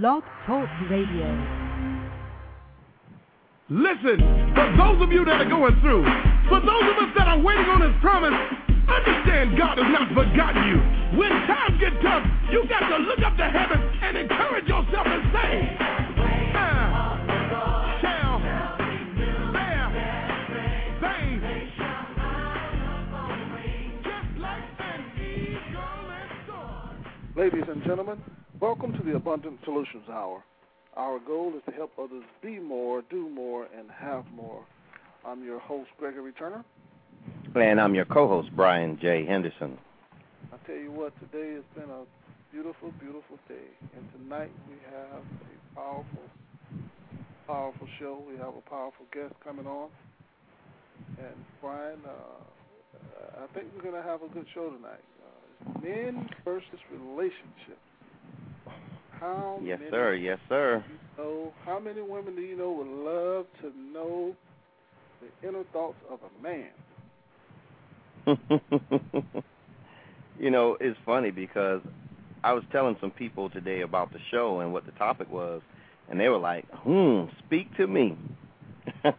Blog Talk Radio. Listen, for those of you that are going through, for those of us that are waiting on His promise, understand God has not forgotten you. When times get tough, you got to look up to heaven and encourage yourself and say, "Ah, shall bear things just like an eagle and soar." Ladies and gentlemen, welcome to the Abundant Solutions Hour. Our goal is to help others be more, do more, and have more. I'm your host, Gregory Turner. And I'm your co-host, Brian J. Henderson. I tell you what, today has been a beautiful, beautiful day. And tonight we have a powerful, powerful show. We have a powerful guest coming on. And Brian, uh, I think we're going to have a good show tonight. Uh, men versus relationships. How Yes, many sir. Yes, sir. you know, how many women do you know would love to know the inner thoughts of a man? you know, it's funny because I was telling some people today about the show and what the topic was, and they were like, "Hmm, speak to me."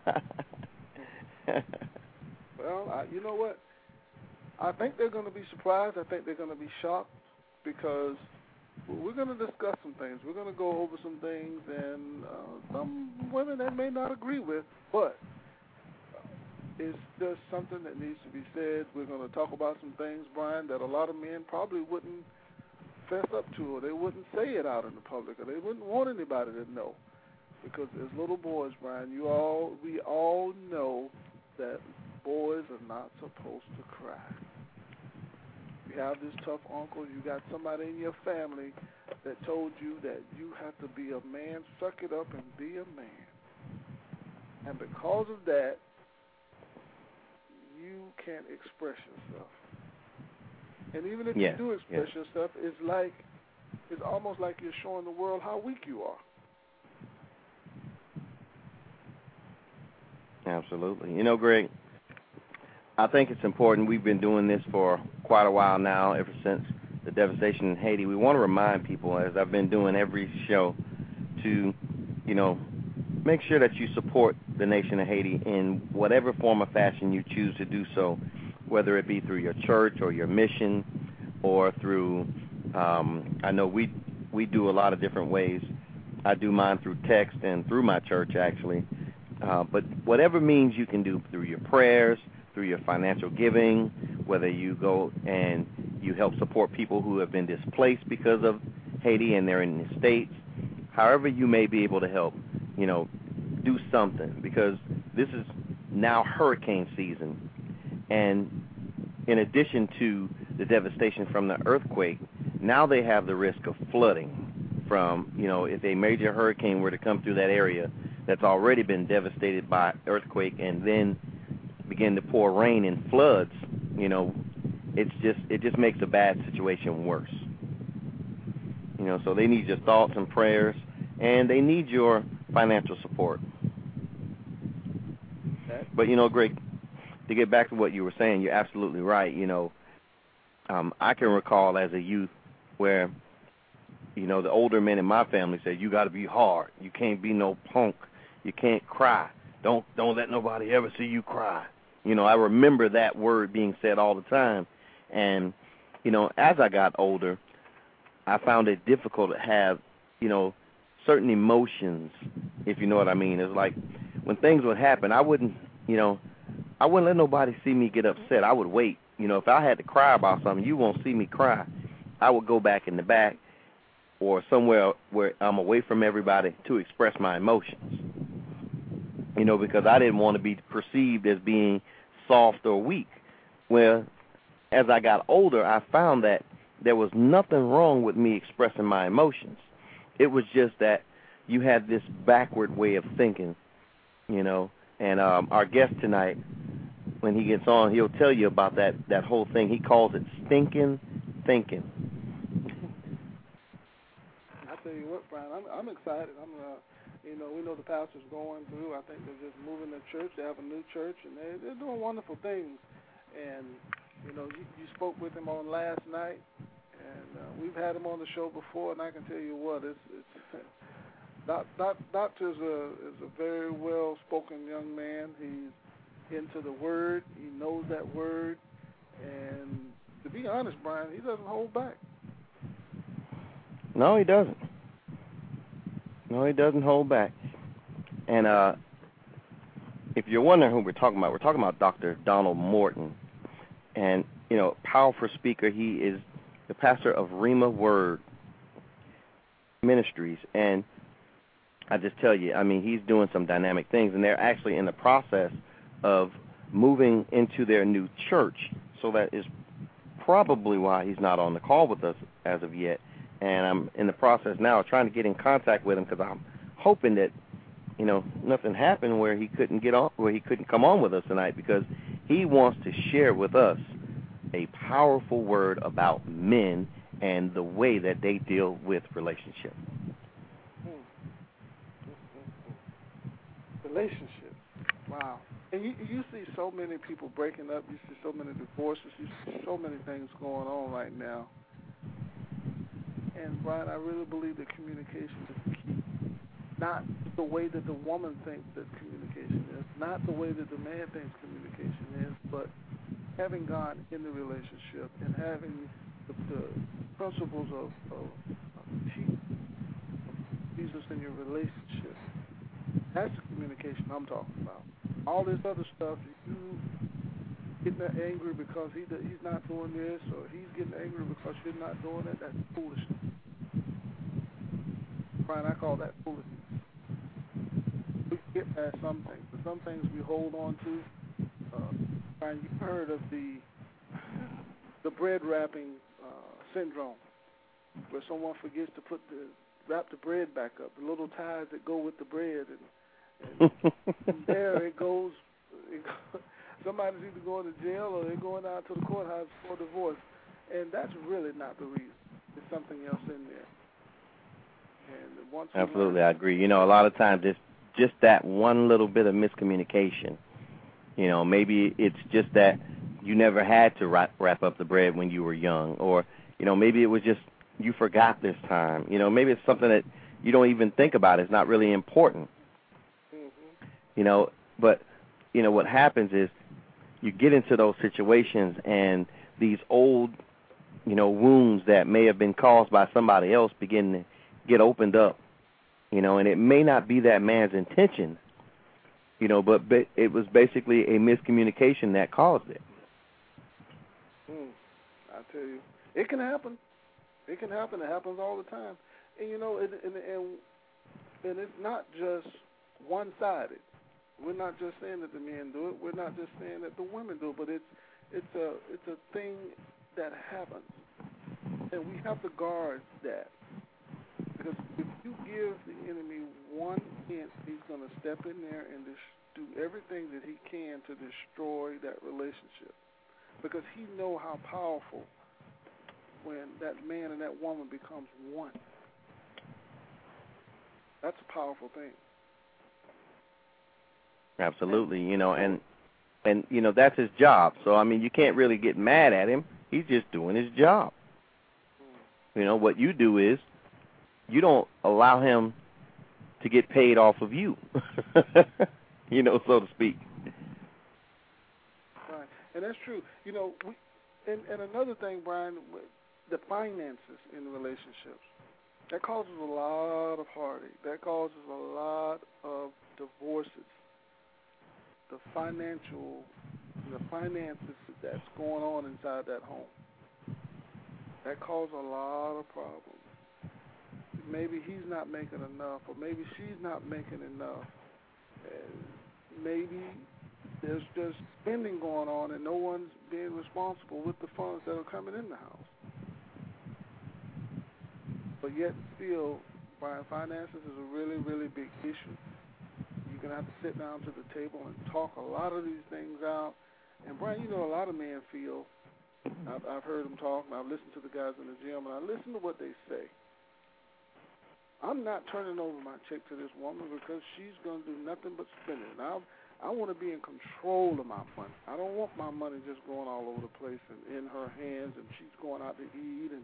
Well, I, you know what? I think they're going to be surprised. I think they're going to be shocked because we're going to discuss some things. We're going to go over some things, and uh, some women they may not agree with, but it's just something that needs to be said. We're going to talk about some things, Brian, that a lot of men probably wouldn't fess up to, or they wouldn't say it out in the public, or they wouldn't want anybody to know. Because as little boys, Brian, you all we all know that boys are not supposed to cry. You have this tough uncle, you got somebody in your family that told you that you have to be a man, suck it up and be a man. And because of that, you can't express yourself. And even if Yeah, you do express yeah. yourself, it's like it's almost like you're showing the world how weak you are. Absolutely. You know, Greg, I think it's important. We've been doing this for quite a while now, ever since the devastation in Haiti. We want to remind people, as I've been doing every show, to, you know, make sure that you support the nation of Haiti in whatever form or fashion you choose to do so, whether it be through your church or your mission or through, um, I know we we do a lot of different ways. I do mine through text and through my church, actually. Uh, but whatever means you can do through your prayers, through your financial giving, whether you go and you help support people who have been displaced because of Haiti and they're in the States, however you may be able to help, you know, do something because this is now hurricane season. And in addition to the devastation from the earthquake, now they have the risk of flooding from, you know, if a major hurricane were to come through that area that's already been devastated by earthquake and then begin to pour rain and floods, you know, it's just it just makes a bad situation worse. You know, so they need your thoughts and prayers and they need your financial support. Okay. But you know, Greg, to get back to what you were saying, you're absolutely right. You know, um, I can recall as a youth where, you know, the older men in my family said, "You got to be hard. You can't be no punk. You can't cry. Don't don't let nobody ever see you cry." You know, I remember that word being said all the time, and you know, as I got older, I found it difficult to have, you know, certain emotions, if you know what I mean. It's like when things would happen, I wouldn't, you know, I wouldn't let nobody see me get upset. I would wait. You know, if I had to cry about something, you won't see me cry. I would go back in the back or somewhere where I'm away from everybody to express my emotions. You know, because I didn't want to be perceived as being soft or weak. Well, as I got older, I found that there was nothing wrong with me expressing my emotions. It was just that you had this backward way of thinking, you know. And um, our guest tonight, when he gets on, he'll tell you about that that whole thing. He calls it stinking thinking. I tell you what, Brian, I'm I'm excited. I'm uh, you know, we know the pastor's going through. I think they're just moving their church. They have a new church, and they they're doing wonderful things. And you know, you, you spoke with him on last night, and uh, we've had him on the show before, and I can tell you what, it's it's. Doc, Doc, Doctor is a is a very well spoken young man. He's into the word. He knows that word, and to be honest, Brian, he doesn't hold back. No, he doesn't. No, he doesn't hold back. And uh, if you're wondering who we're talking about, we're talking about Dr. Donald Morton. And, you know, powerful speaker. He is the pastor of Rhema Word Ministries. And I just tell you, I mean, he's doing some dynamic things. And they're actually in the process of moving into their new church. So that is probably why he's not on the call with us as of yet. And I'm in the process now of trying to get in contact with him because I'm hoping that you know, nothing happened where he couldn't get on, where he couldn't come on with us tonight because he wants to share with us a powerful word about men and the way that they deal with hmm. relationships. Relationship. Wow. And you you see so many people breaking up. You see so many divorces. You see so many things going on right now. And Brian, I really believe that communication is key not the way that the woman thinks that communication is, not the way that the man thinks communication is, but having God in the relationship and having the, the principles of, of, of Jesus in your relationship. That's the communication I'm talking about. All this other stuff, you getting angry because he he's not doing this, or he's getting angry because you're not doing it. That's foolishness. Brian, I call that foolishness We get past some things, but some things we hold on to. Uh, and you've heard of the the bread wrapping uh, syndrome, where someone forgets to put the wrap the bread back up, the little ties that go with the bread, and, and there it goes. It, somebody's either going to jail or they're going out to the courthouse for divorce, and that's really not the reason. There's something else in there. And once Absolutely, I agree. You know, a lot of times it's just that one little bit of miscommunication. You know, maybe it's just that you never had to wrap, wrap up the bread when you were young, or you know, maybe it was just you forgot this time. You know, maybe it's something that you don't even think about. It's not really important. Mm-hmm. You know, but you know what happens is you get into those situations and these old, you know, wounds that may have been caused by somebody else begin to get opened up you know, and it may not be that man's intention, you know, but, but it was basically a miscommunication that caused it. Hmm. I tell you, it can happen. It can happen. It happens all the time, and you know, and and and, and it's not just one-sided. We're not just saying that the men do it. We're not just saying that the women do it, but it's it's a it's a thing that happens, and we have to guard that. Because if you give the enemy one hint, he's going to step in there and do everything that he can to destroy that relationship. Because he know how powerful when that man and that woman becomes one. That's a powerful thing. Absolutely, you know, and and you know that's his job. So I mean, you can't really get mad at him. He's just doing his job. Hmm. You know what you do is you don't allow him to get paid off of you, you know, so to speak. Right, and that's true. You know, we, and and another thing, Brian, the finances in relationships that causes a lot of heartache. That causes a lot of divorces. The financial, the finances that's going on inside that home. That causes a lot of problems maybe he's not making enough, or maybe she's not making enough. And maybe there's just spending going on, and no one's being responsible with the funds that are coming in the house. But yet, still, Brian, finances is a really, really big issue. You're gonna have to sit down to the table and talk a lot of these things out. And Brian, you know, a lot of men feel. I've, I've heard them talk, and I've listened to the guys in the gym, and I listen to what they say I'm not turning over my check to this woman because she's going to do nothing but spend it. I I want to be in control of my money. I don't want my money just going all over the place and in her hands, and she's going out to eat, and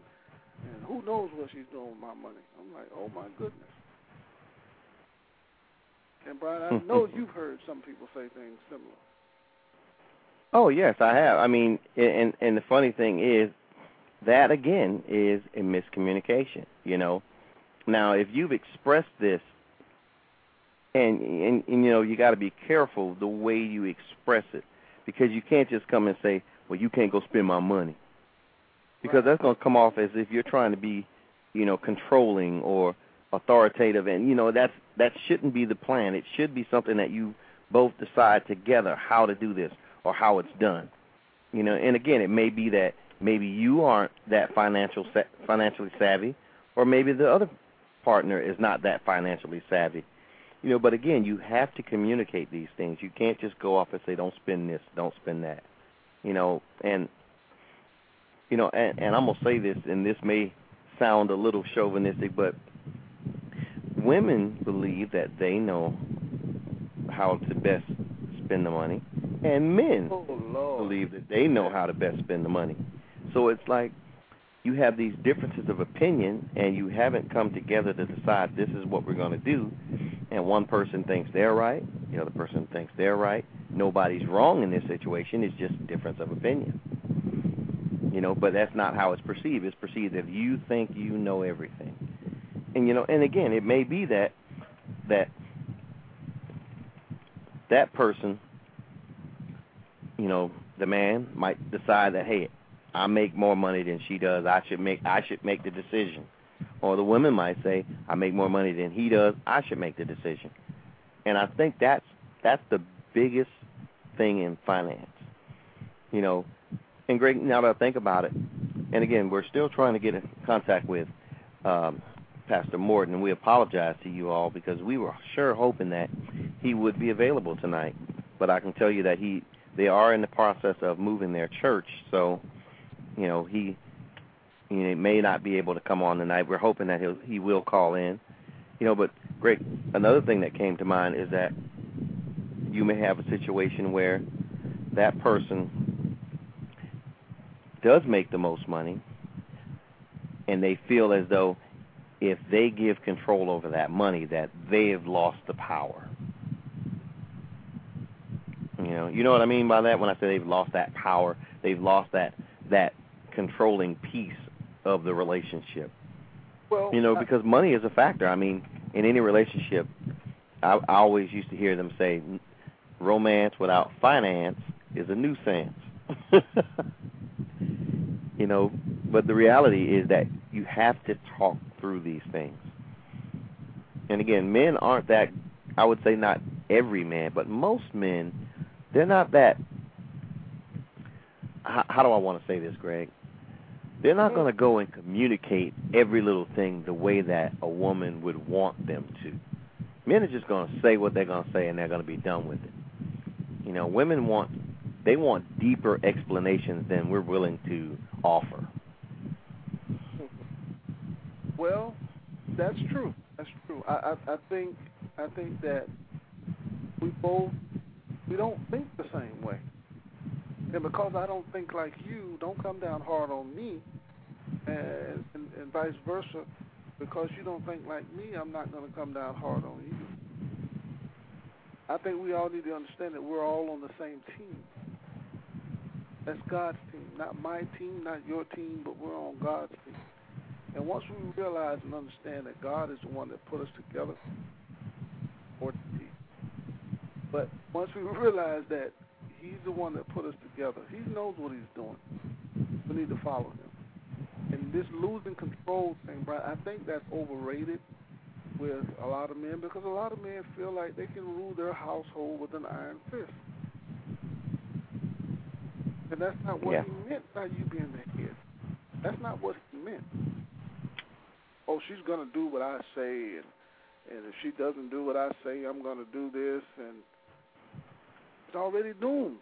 and who knows what she's doing with my money. I'm like, oh my goodness. And Brian, I hmm. know you've heard some people say things similar. Oh yes, I have. I mean, and and the funny thing is, that again is a miscommunication. You know, now if you've expressed this, and and, and you know you got to be careful the way you express it, because you can't just come and say, well, you can't go spend my money, because that's going to come off as if you're trying to be, you know, controlling or authoritative, and you know that's that shouldn't be the plan. It should be something that you both decide together how to do this or how it's done. You know, and again, it may be that maybe you aren't that financial financially savvy, or maybe the other partner is not that financially savvy. You know, but again, you have to communicate these things. You can't just go off and say, "Don't spend this, don't spend that." You know, and you know, and, and I'm gonna say this, and this may sound a little chauvinistic, but women believe that they know how to best spend the money, and men oh, believe that they know how to best spend the money. So it's like you have these differences of opinion, and you haven't come together to decide this is what we're going to do. And one person thinks they're right, the other person thinks they're right. Nobody's wrong in this situation. It's just a difference of opinion. You know, but that's not how it's perceived. It's perceived that you think you know everything. And you know, and again, it may be that that that person, you know, the man might decide that hey, I make more money than she does. I should make I should make the decision. Or the woman might say, I make more money than he does. I should make the decision. And I think that's that's the biggest thing in finance. You know, and Greg, now that I think about it, and again, we're still trying to get in contact with um, Pastor Morton, we apologize to you all because we were sure hoping that he would be available tonight. But I can tell you that he they are in the process of moving their church, so you know he you know, may not be able to come on tonight. We're hoping that he'll he will call in. You know, but Greg, another thing that came to mind is that you may have a situation where that person does make the most money and they feel as though if they give control over that money that they have lost the power. You know, you know what I mean by that when I say they've lost that power, they've lost that that controlling piece of the relationship. Well, you know, uh, because money is a factor. I mean, in any relationship, I, I always used to hear them say, "Romance without finance is a nuisance." you know, but the reality is that you have to talk through these things. And again, men aren't that. I would say not every man, but most men, they're not that. How, how do I want to say this, Greg? They're not going to go and communicate every little thing the way that a woman would want them to. Men are just going to say what they're going to say and they're going to be done with it. You know, women want they want deeper explanations than we're willing to offer. Well, that's true. That's true. I, I I think I think that we both we don't think the same way. And because I don't think like you, don't come down hard on me, and, and, and vice versa. Because you don't think like me, I'm not going to come down hard on you. I think we all need to understand that we're all on the same team. That's God's team, not my team, not your team, but we're on God's team. And once we realize and understand that God is the one that put us together, or but once we realize that He's the one that put us together. He knows what he's doing. We need to follow him. And this losing control thing, Brian, I think that's overrated with a lot of men because a lot of men feel like they can rule their household with an iron fist. And that's not what yeah. he meant by you being the head. That's not what he meant. Oh, she's going to do what I say, and, and if she doesn't do what I say, I'm going to do this, and it's already doomed.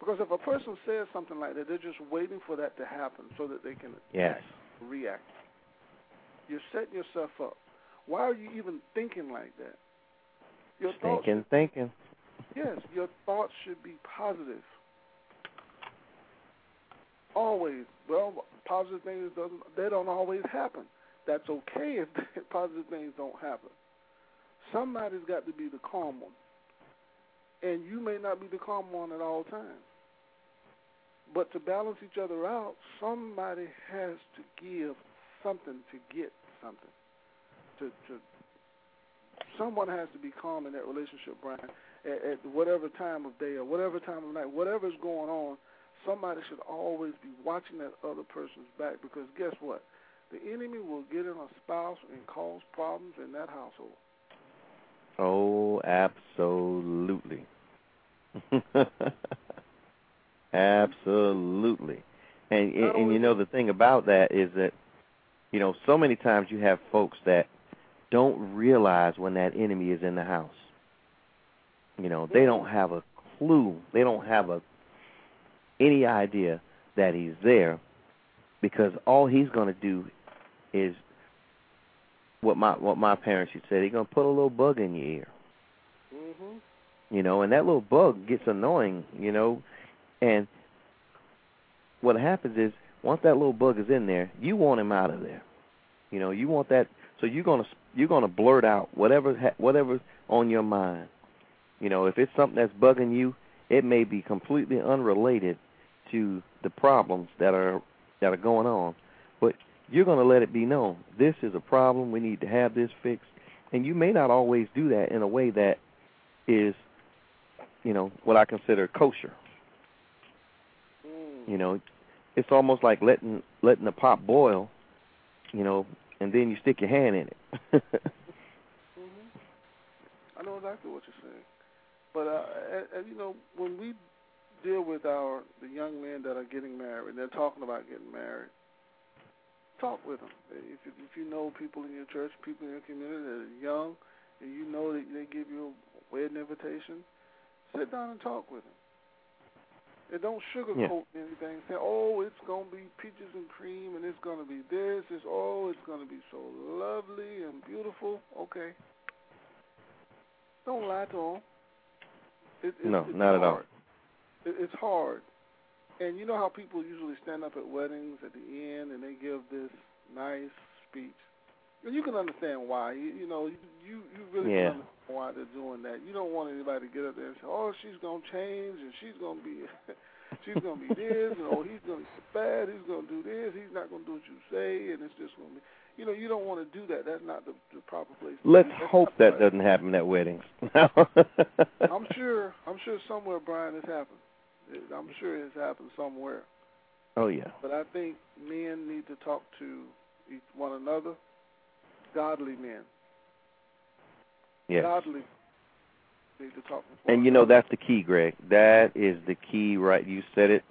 Because if a person says something like that, they're just waiting for that to happen so that they can yes. react. You're setting yourself up. Why are you even thinking like that? Your thinking, thoughts, thinking. Yes, your thoughts should be positive. Always. Well, positive things doesn't they don't always happen. That's okay if positive things don't happen. Somebody's got to be the calm one. And you may not be the calm one at all times. But to balance each other out, somebody has to give something to get something. To, to someone has to be calm in that relationship, Brian. At, at whatever time of day or whatever time of night, whatever's going on, somebody should always be watching that other person's back because guess what? The enemy will get in a spouse and cause problems in that household. Oh, absolutely. absolutely. And, and and you know the thing about that is that you know so many times you have folks that don't realize when that enemy is in the house. You know, they don't have a clue. They don't have a any idea that he's there because all he's going to do is what my what my parents used to say. He's going to put a little bug in your ear. Mhm. You know, and that little bug gets annoying. You know, and what happens is once that little bug is in there, you want him out of there. You know, you want that. So you're gonna you're gonna blurt out whatever whatever's on your mind. You know, if it's something that's bugging you, it may be completely unrelated to the problems that are that are going on, but you're going to let it be known this is a problem. We need to have this fixed, and you may not always do that in a way that is, you know, what I consider kosher. Mm. You know, it's almost like letting letting the pot boil, you know, and then you stick your hand in it. Mhm. I know exactly what you're saying, but uh, you know when we deal with our the young men that are getting married, and they're talking about getting married. Talk with them. If you, if you know people in your church, people in your community that are young, and you know that they give you a wedding invitation, sit down and talk with them. And don't sugarcoat Yeah. anything. Say, oh, it's gonna be peaches and cream, and it's gonna be this. It's oh, it's gonna be so lovely and beautiful. Okay. Don't lie to them. It, it, No, not at all. It, it's hard. And you know how people usually stand up at weddings at the end and they give this nice speech. And you can understand why. You, you know, you you really Yeah. can understand why they're doing that. You don't want anybody to get up there and say, "Oh, she's gonna change and she's gonna be, she's gonna be this, and oh, he's gonna be bad. He's gonna do this. He's not gonna do what you say, and it's just gonna be." You know, you don't want to do that. That's not the, the proper place. to Let's. That's hope that right. doesn't happen at weddings. I'm sure. I'm sure somewhere, Brian, it's happened. I'm sure it's happened somewhere. Oh yeah. But I think men need to talk to each one another. Godly men. Yes. Godly need to talk. And you know that's the key, Greg. That is the key, right? You said it.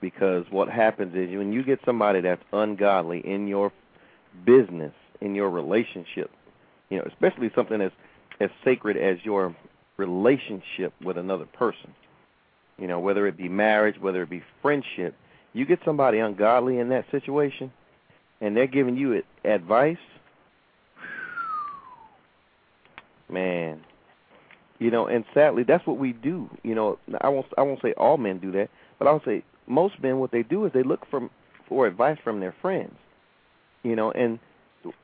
Because what happens is when you get somebody that's ungodly in your business, in your relationship, you know, especially something as as sacred as your relationship with another person. You know, whether it be marriage, whether it be friendship, you get somebody ungodly in that situation, and they're giving you advice. Man, you know, and sadly, that's what we do. You know, I won't I won't say all men do that, but I'll say most men what they do is they look from for advice from their friends. You know, and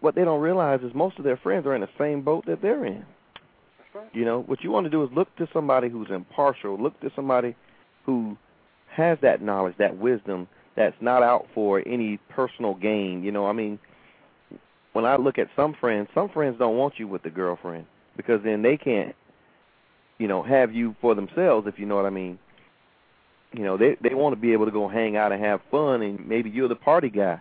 what they don't realize is most of their friends are in the same boat that they're in. Right. You know, what you want to do is look to somebody who's impartial, look to somebody who has that knowledge, that wisdom, that's not out for any personal gain. You know, I mean, when I look at some friends, some friends don't want you with the girlfriend because then they can't, you know, have you for themselves, if you know what I mean. You know, they they want to be able to go hang out and have fun, and maybe you're the party guy.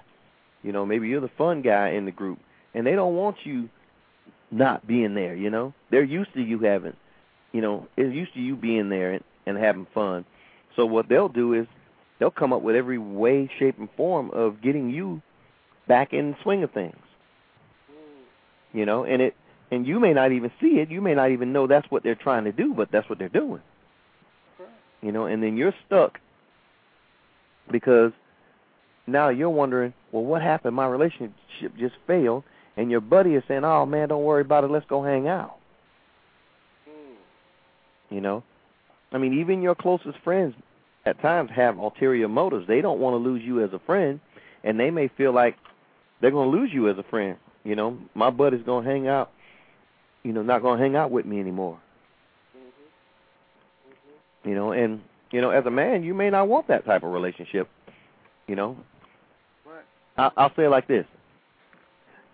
You know, maybe you're the fun guy in the group, and they don't want you not being there. You know, they're used to you having, you know, they're used to you being there and, and having fun. So what they'll do is they'll come up with every way, shape, and form of getting you back in the swing of things. You know, and it and you may not even see it. You may not even know that's what they're trying to do, but that's what they're doing. You know, and then you're stuck because now you're wondering, well, what happened? My relationship just failed, and your buddy is saying, "Oh man, don't worry about it. Let's go hang out." Mm. You know, I mean, even your closest friends at times have ulterior motives. They don't want to lose you as a friend, and they may feel like they're going to lose you as a friend. You know, my buddy's going to hang out, you know, not going to hang out with me anymore. Mm-hmm. You know, and you know, as a man, you may not want that type of relationship. You know, I'll say it like this: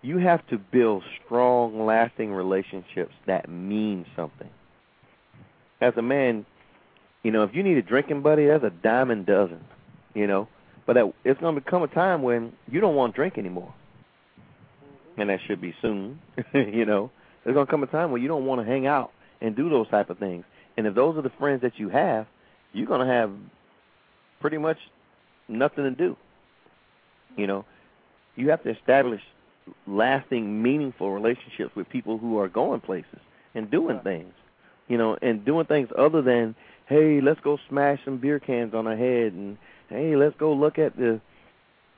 you have to build strong, lasting relationships that mean something. As a man, you know, if you need a drinking buddy, that's a dime diamond dozen. You know, but that, it's going to become a time when you don't want to drink anymore, and that should be soon. you know, there's going to come a time when you don't want to hang out and do those type of things. And if those are the friends that you have, you're going to have pretty much nothing to do. You know, you have to establish lasting, meaningful relationships with people who are going places and doing Right. things. You know, and doing things other than, hey, let's go smash some beer cans on our head and hey, let's go look at the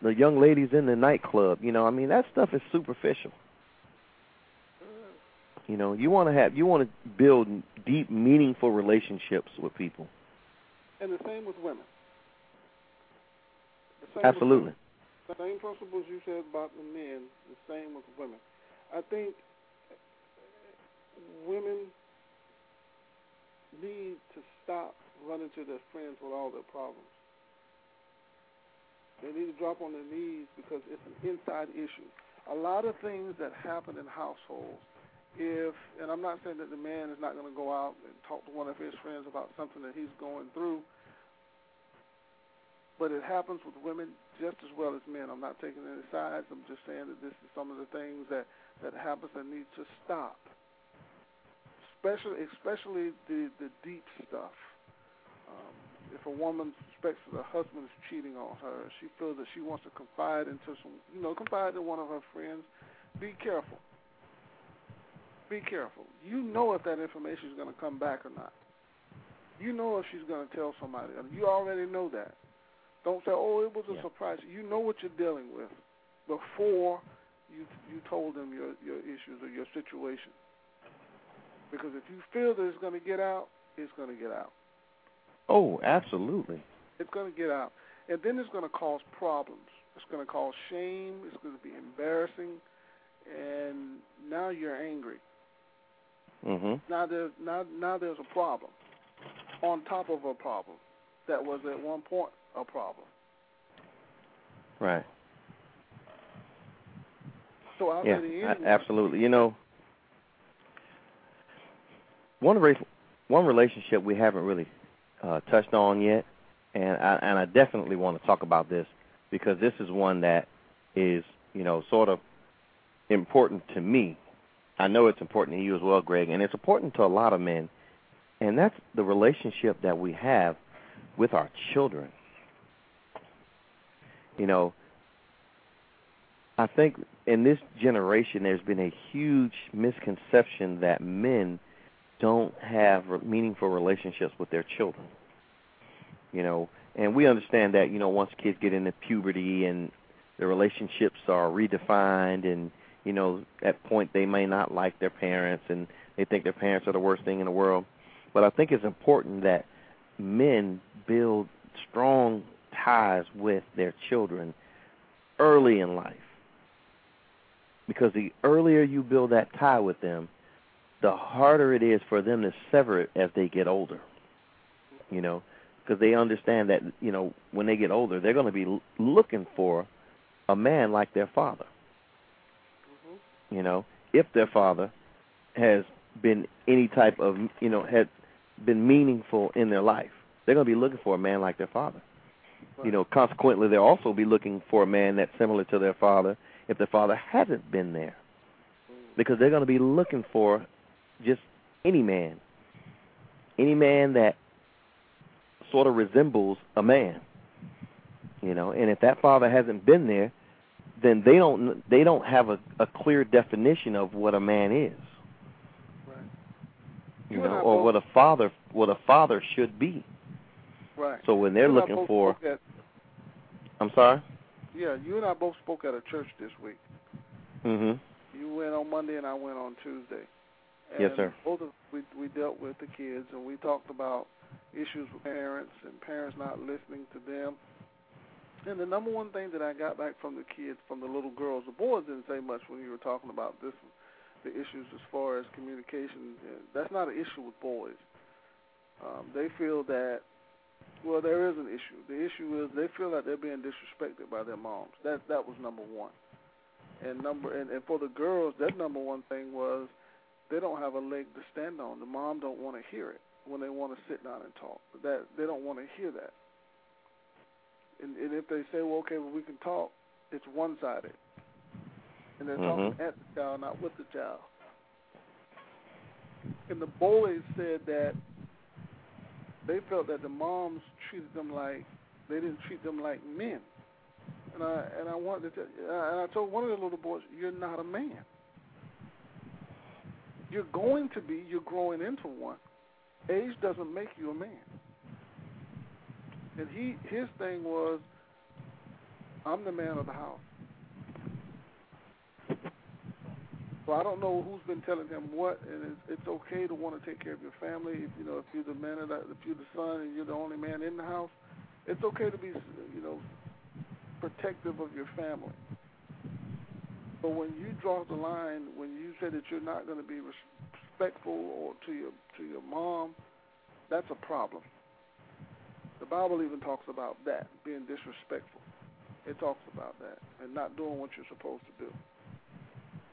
the young ladies in the nightclub. You know, I mean that stuff is superficial. Mm. You know, you want to have you want to build deep, meaningful relationships with people. And the same with women. Same with Absolutely. The same principles you said about the men, the same with women. I think women need to stop running to their friends with all their problems. They need to drop on their knees because it's an inside issue. A lot of things that happen in households, if, and I'm not saying that the man is not going to go out and talk to one of his friends about something that he's going through, but it happens with women just as well as men. I'm not taking any sides. I'm just saying that this is some of the things that that happens that need to stop. Especially, especially the the deep stuff. Um, if a woman suspects that her husband is cheating on her, she feels that she wants to confide into some, you know, confide in one of her friends. Be careful. Be careful. You know if that information is going to come back or not. You know if she's going to tell somebody. You already know that. Don't say, "Oh, it was a Yeah. surprise." You know what you're dealing with before you you told them your your issues or your situation. Because if you feel that it's going to get out, it's going to get out. Oh, absolutely. It's going to get out, and then it's going to cause problems. It's going to cause shame. It's going to be embarrassing, and now you're angry. Mm-hmm. Now there's now now there's a problem on top of a problem that was at one point a problem. Right. So I'll Yeah. say to absolutely. You know, one one relationship we haven't really uh, touched on yet, and I, and I definitely want to talk about this because this is one that is you know sort of important to me. I know it's important to you as well, Greg, and it's important to a lot of men, and that's the relationship that we have with our children. You know, I think in this generation there's been a huge misconception that men don't have meaningful relationships with their children. You know, and we understand that, you know, once kids get into puberty and the relationships are redefined and, you know, at point they may not like their parents and they think their parents are the worst thing in the world. But I think it's important that men build strong ties with their children early in life. Because the earlier you build that tie with them, the harder it is for them to sever it as they get older. You know, because they understand that, you know, when they get older, they're going to be looking for a man like their father. Mm-hmm. You know, if their father has been any type of, you know, had been meaningful in their life, they're going to be looking for a man like their father. You know, consequently, they'll also be looking for a man that's similar to their father if their father hasn't been there, because they're going to be looking for just any man, any man that sort of resembles a man. You know, and if that father hasn't been there, then they don't they don't have a, a clear definition of what a man is. Right. You You know, or what a father what a father should be. Right. So when they're looking for, At, I'm sorry. yeah, you and I both spoke at a church this week. Mhm. You went on Monday and I went on Tuesday. Yes, sir. Both of we we dealt with the kids and we talked about issues with parents and parents not listening to them. And the number one thing that I got back from the kids, from the little girls, the boys didn't say much when you were talking about this, the issues as far as communication. That's not an issue with boys. Um, they feel that, well, there is an issue. The issue is they feel that they're being disrespected by their moms. That that was number one. And number and, and for the girls, that number one thing was they don't have a leg to stand on. The mom don't want to hear it when they want to sit down and talk. That they don't want to hear that. And, and if they say, well, okay, well, we can talk, it's one-sided, and they're mm-hmm. talking at the child, not with the child. And the boys said that they felt that the moms treated them like they didn't treat them like men. And I and I wanted to tell, and I told one of the little boys, "You're not a man. You're going to be. You're growing into one. Age doesn't make you a man." And he his thing was, "I'm the man of the house." So I don't know who's been telling him what, and it's, it's okay to want to take care of your family. If you know, if you're the man of the, if you're the son and you're the only man in the house, it's okay to be, you know, protective of your family. But when you draw the line, when you say that you're not going to be respectful or to your to your mom, that's a problem. The Bible even talks about that being disrespectful. It talks about that and not doing what you're supposed to do.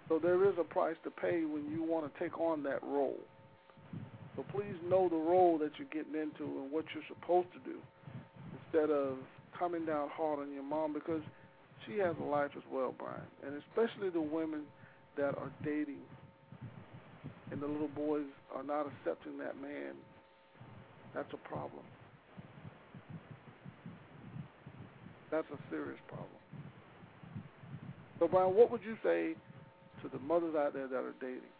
So there is a price to pay when you want to take on that role. So please know the role that you're getting into and what you're supposed to do instead of coming down hard on your mom because she has a life as well, Brian. And especially the women that are dating and the little boys are not accepting that man, that's a problem. That's a serious problem. So, Brian, what would you say to the mothers out there that are dating.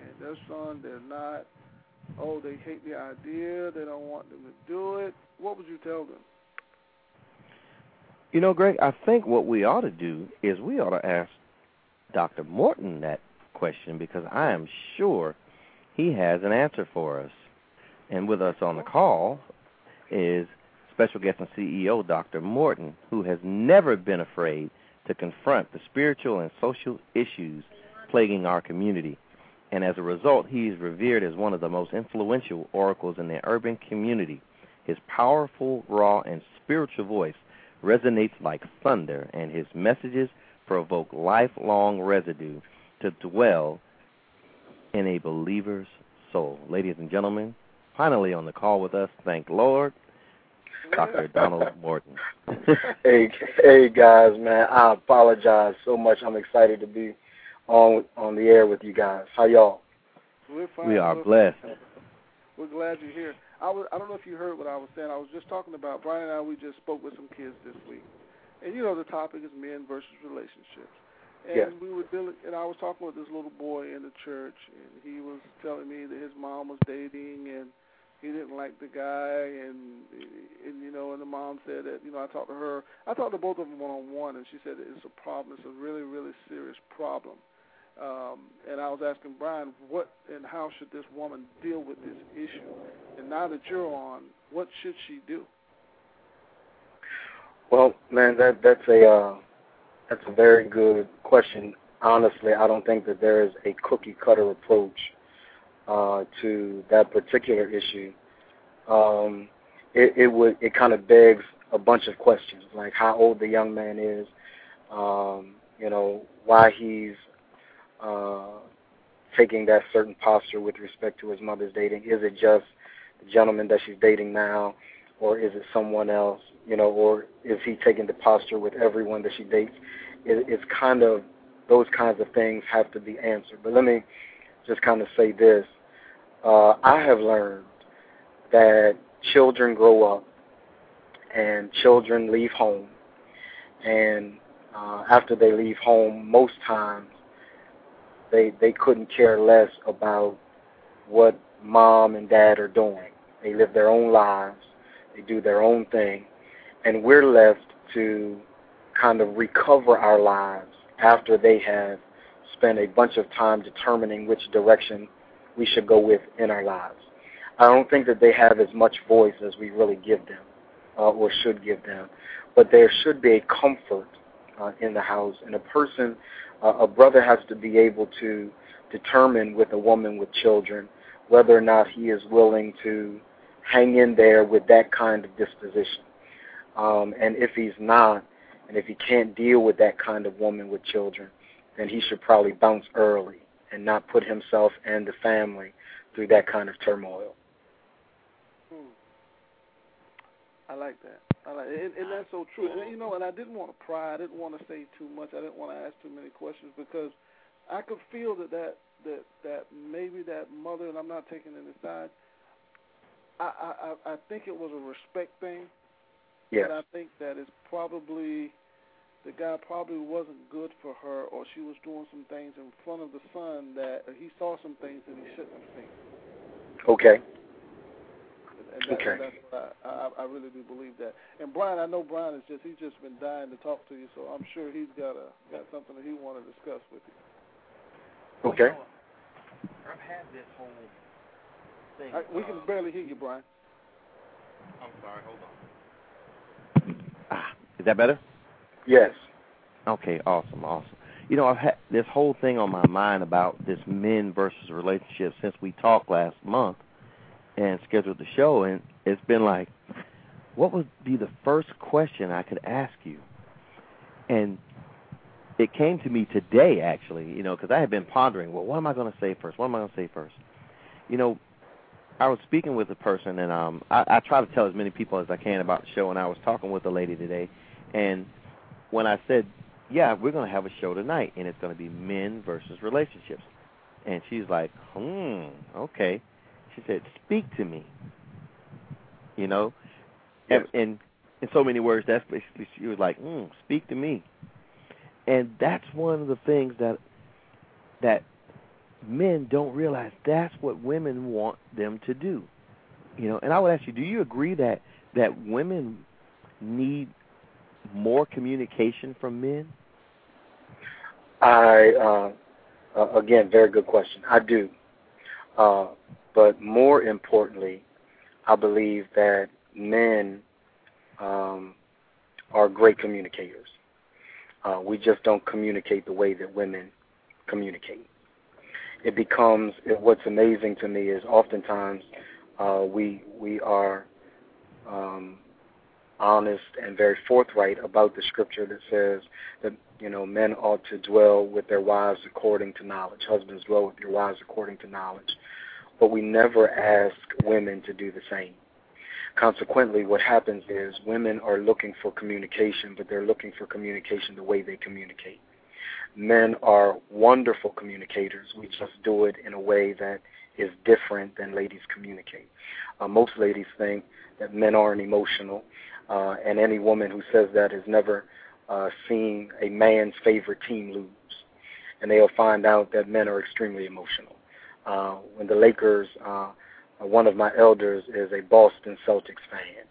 And their son they're not. Oh they hate the idea. They don't want them to do it. What would you tell them? You know greg i think what we ought to do is we ought to ask dr morton that question because i am sure he has an answer for us. And with us on the call is special guest and ceo dr morton who has never been afraid to confront the spiritual and social issues plaguing our community. And as a result, he is revered as one of the most influential oracles in the urban community. His powerful, raw, and spiritual voice resonates like thunder, and his messages provoke lifelong residue to dwell in a believer's soul. Ladies and gentlemen, finally on the call with us, thank Lord, Dr. Donald Morton. hey, hey guys, man. I apologize so much. I'm excited to be on on the air with you guys. How y'all? We're fine. We are We're blessed. Fine. We're glad you're here. I was I don't know if you heard what I was saying. I was just talking about Brian and I. We just spoke with some kids this week, and you know the topic is men versus relationships. And yes. we were dealing, and I was talking with this little boy in the church, and he was telling me that his mom was dating, and he didn't like the guy, and and you know, and the mom said that you know I talked to her. I talked to both of them one on one, and she said it's a problem. It's a really really serious problem. Um, and I was asking Brian, what and how should this woman deal with this issue? And now that you're on, what should she do? Well, man, that that's a uh, that's a very good question. Honestly, I don't think that there is a cookie cutter approach uh, to that particular issue, um, it, it would it kind of begs a bunch of questions, like how old the young man is, um, you know, why he's uh, taking that certain posture with respect to his mother's dating. Is it just the gentleman that she's dating now, or is it someone else? You know, or is he taking the posture with everyone that she dates? It, it's kind of those kinds of things have to be answered. But let me just kind of say this: uh, I have learned that children grow up and children leave home, and uh, after they leave home, most times they they couldn't care less about what mom and dad are doing. They live their own lives, they do their own thing, and we're left to kind of recover our lives after they have spent a bunch of time determining which direction we should go with in our lives. I don't think that they have as much voice as we really give them uh, or should give them. But there should be a comfort uh, in the house, and a person, uh, a brother has to be able to determine with a woman with children whether or not he is willing to hang in there with that kind of disposition. Um, and if he's not, and if he can't deal with that kind of woman with children, then he should probably bounce early and not put himself and the family through that kind of turmoil. Hmm. I like that. I like, and, and that's so true. And you know, and I didn't want to pry. I didn't want to say too much. I didn't want to ask too many questions because I could feel that that that that maybe that mother, and I'm not taking any sides. I I I think it was a respect thing. Yes. But I think that it's probably the guy probably wasn't good for her, or she was doing some things in front of the son that he saw some things that he shouldn't have seen. Okay. And that, okay. That's what I, I I really do believe that. And Brian, I know Brian is just he's just been dying to talk to you, so I'm sure he's got a got something that he want to discuss with you. Okay. I've had this whole thing. I, we can barely hear you, Brian. I'm sorry. Hold on. Ah, is that better? Yes. Okay. Awesome. Awesome. You know, I've had this whole thing on my mind about this men versus relationships since we talked last month and scheduled the show, and it's been like, what would be the first question I could ask you? And it came to me today, actually, you know, because I had been pondering, well, what am I going to say first? What am I going to say first? You know, I was speaking with a person, and um, I, I try to tell as many people as I can about the show, and I was talking with a lady today, and when I said, yeah, we're going to have a show tonight, and it's going to be men versus relationships, and she's like, hmm, okay. She said, speak to me. You know, yes. and, and in so many words, that's basically she was like, hmm, speak to me and that's one of the things that that men don't realize that's what women want them to do you know and i would ask you do you agree that that women need more communication from men? I uh, uh again very good question. I do. Uh but more importantly i believe that men um are great communicators. Uh, we just don't communicate the way that women communicate. It becomes it, what's amazing to me is oftentimes uh, we we are um, honest and very forthright about the scripture that says that you know men ought to dwell with their wives according to knowledge. Husbands dwell with your wives according to knowledge. But we never ask women to do the same consequently, what happens is women are looking for communication, but they're looking for communication the way they communicate. Men are wonderful communicators. We just do it in a way that is different than ladies communicate. Uh, most ladies think that men aren't emotional, uh, and any woman who says that has never uh, seen a man's favorite team lose. And they'll find out that men are extremely emotional. Uh, when the Lakers uh, one of my elders is a Boston Celtics fan,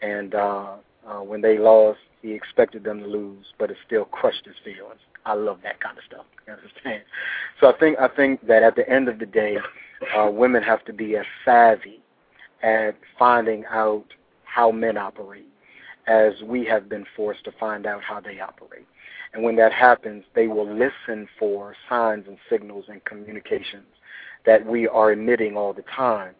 and uh, uh, when they lost, he expected them to lose, but it still crushed his feelings. I love that kind of stuff. You understand? So I think I think that at the end of the day, uh, women have to be as savvy at finding out how men operate as we have been forced to find out how they operate. And when that happens, they will listen for signs and signals and communications that we are emitting all the time,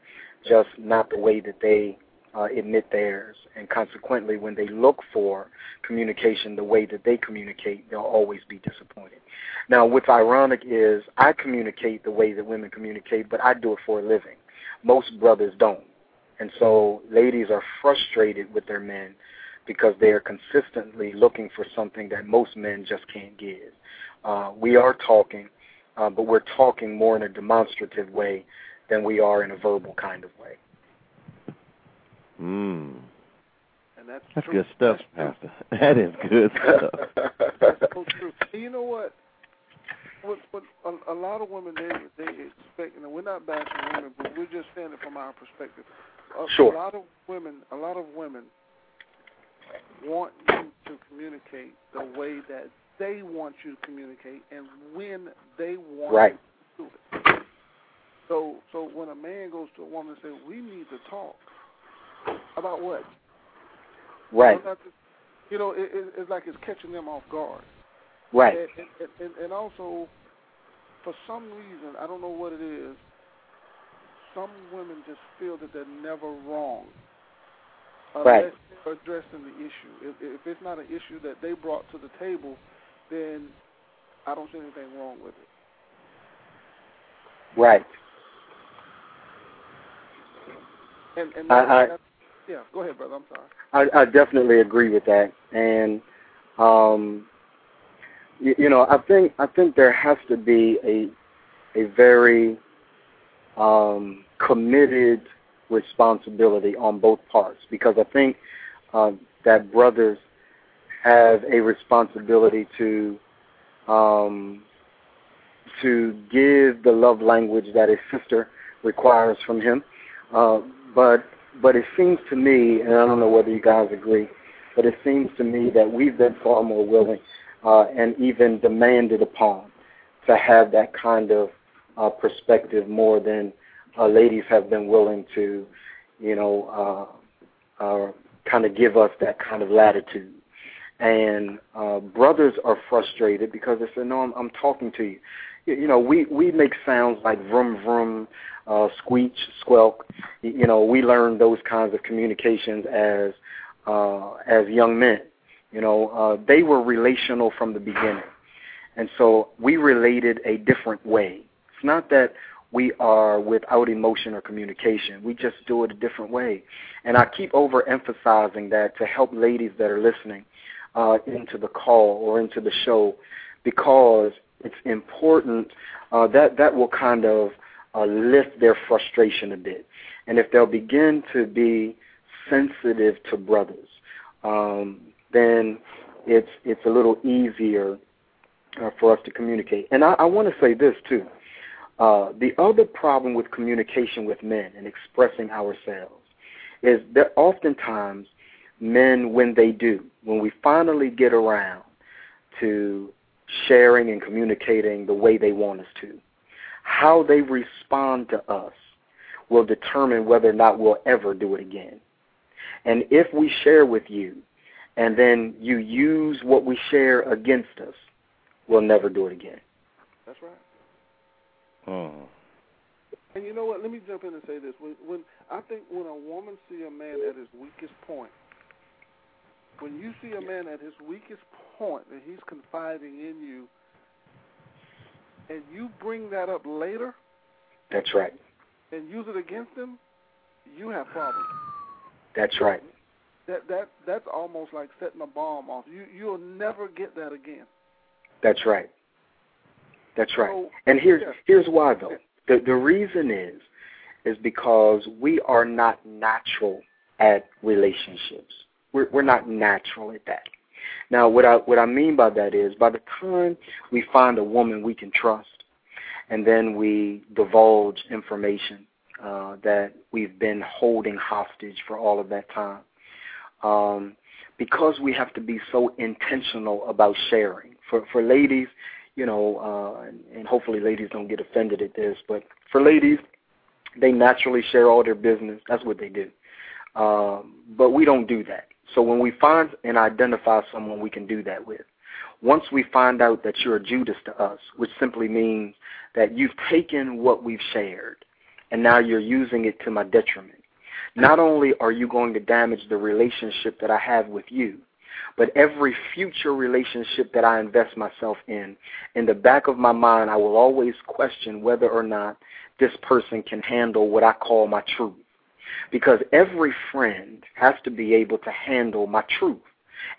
just not the way that they uh, emit theirs. And consequently, when they look for communication the way that they communicate, they'll always be disappointed. Now, what's ironic is I communicate the way that women communicate, but I do it for a living. Most brothers don't. And so ladies are frustrated with their men because they are consistently looking for something that most men just can't give. Uh, we are talking uh, but we're talking more in a demonstrative way than we are in a verbal kind of way. Mm. And that's, that's good stuff, that's Pastor. That is good stuff. that's so true. And you know what? What, what a, a lot of women they they expect, and we're not bashing women, but we're just saying it from our perspective. A, sure. a lot of women, a lot of women want you to communicate the way that they want you to communicate and when they want right. you to do it. So, so when a man goes to a woman and says, "We need to talk," about what? Right. You know, you know it, it, it's like it's catching them off guard. Right. And, and, and, and also, for some reason, I don't know what it is. Some women just feel that they're never wrong unless right. they're addressing the issue. If, if it's not an issue that they brought to the table, then I don't see anything wrong with it. Right. And, and I, I, yeah, go ahead, brother. I'm sorry. I, I definitely agree with that, and um, you, you know, I think I think there has to be a a very um, committed responsibility on both parts because I think uh, that brothers have a responsibility to um, to give the love language that his sister requires from him. Uh, but but it seems to me, and I don't know whether you guys agree, but it seems to me that we've been far more willing uh, and even demanded upon to have that kind of uh, perspective more than uh, ladies have been willing to, you know, uh, uh, kind of give us that kind of latitude. And uh, brothers are frustrated because they say, "No, I'm, I'm talking to you." You know, we we make sounds like vroom vroom, uh, squeak, squelk. You know, we learn those kinds of communications as uh, as young men. You know, uh, they were relational from the beginning, and so we related a different way. It's not that we are without emotion or communication. We just do it a different way. And I keep overemphasizing that to help ladies that are listening uh, into the call or into the show because it's important. Uh, that that will kind of uh, lift their frustration a bit, and if they'll begin to be sensitive to brothers, um, then it's it's a little easier uh, for us to communicate. And I, I want to say this too. Uh, the other problem with communication with men and expressing ourselves is that oftentimes men, when they do, when we finally get around to sharing and communicating the way they want us to, how they respond to us will determine whether or not we'll ever do it again. And if we share with you and then you use what we share against us, we'll never do it again. That's right. Oh. And you know what? Let me jump in and say this. When, when I think when a woman see a man at his weakest point, when you see a man at his weakest point and he's confiding in you, and you bring that up later, that's right, and use it against him, you have problems. That's right. That that that's almost like setting a bomb off. You you'll never get that again. That's right. That's right. So, and here's yeah. here's why though. The the reason is is because we are not natural at relationships. We're we're not natural at that. Now what I what I mean by that is by the time we find a woman we can trust and then we divulge information uh, that we've been holding hostage for all of that time. Um, because we have to be so intentional about sharing. For for ladies, you know, uh, and, and hopefully ladies don't get offended at this, but for ladies, they naturally share all their business. That's what they do. Um, but we don't do that. So when we find and identify someone we can do that with, once we find out that you're a Judas to us, which simply means that you've taken what we've shared and now you're using it to my detriment. Not only are you going to damage the relationship that I have with you, but every future relationship that I invest myself in, in the back of my mind, I will always question whether or not this person can handle what I call my truth. Because every friend has to be able to handle my truth.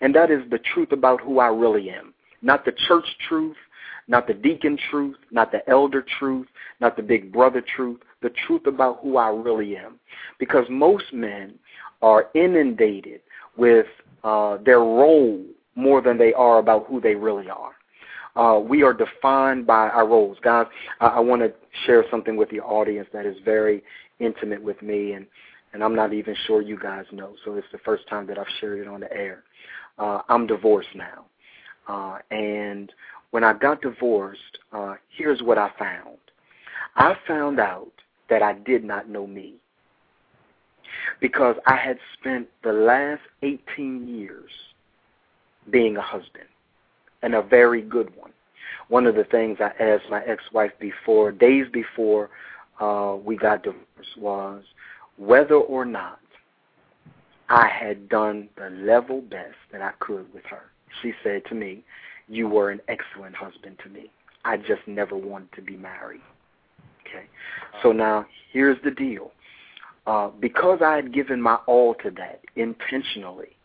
And that is the truth about who I really am. Not the church truth, not the deacon truth, not the elder truth, not the big brother truth, the truth about who I really am. Because most men are inundated with uh, their role more than they are about who they really are. Uh, we are defined by our roles. Guys, I, I want to share something with the audience that is very intimate with me, and, and I'm not even sure you guys know, so it's the first time that I've shared it on the air. Uh, I'm divorced now. Uh, and when I got divorced, uh, here's what I found. I found out that I did not know me because I had spent the last 18 years being a husband and a very good one. One of the things I asked my ex-wife before, days before uh, we got divorced, was whether or not I had done the level best that I could with her. She said to me, You were an excellent husband to me. I just never wanted to be married. Okay. So now here's the deal. Uh, because I had given my all to that intentionally,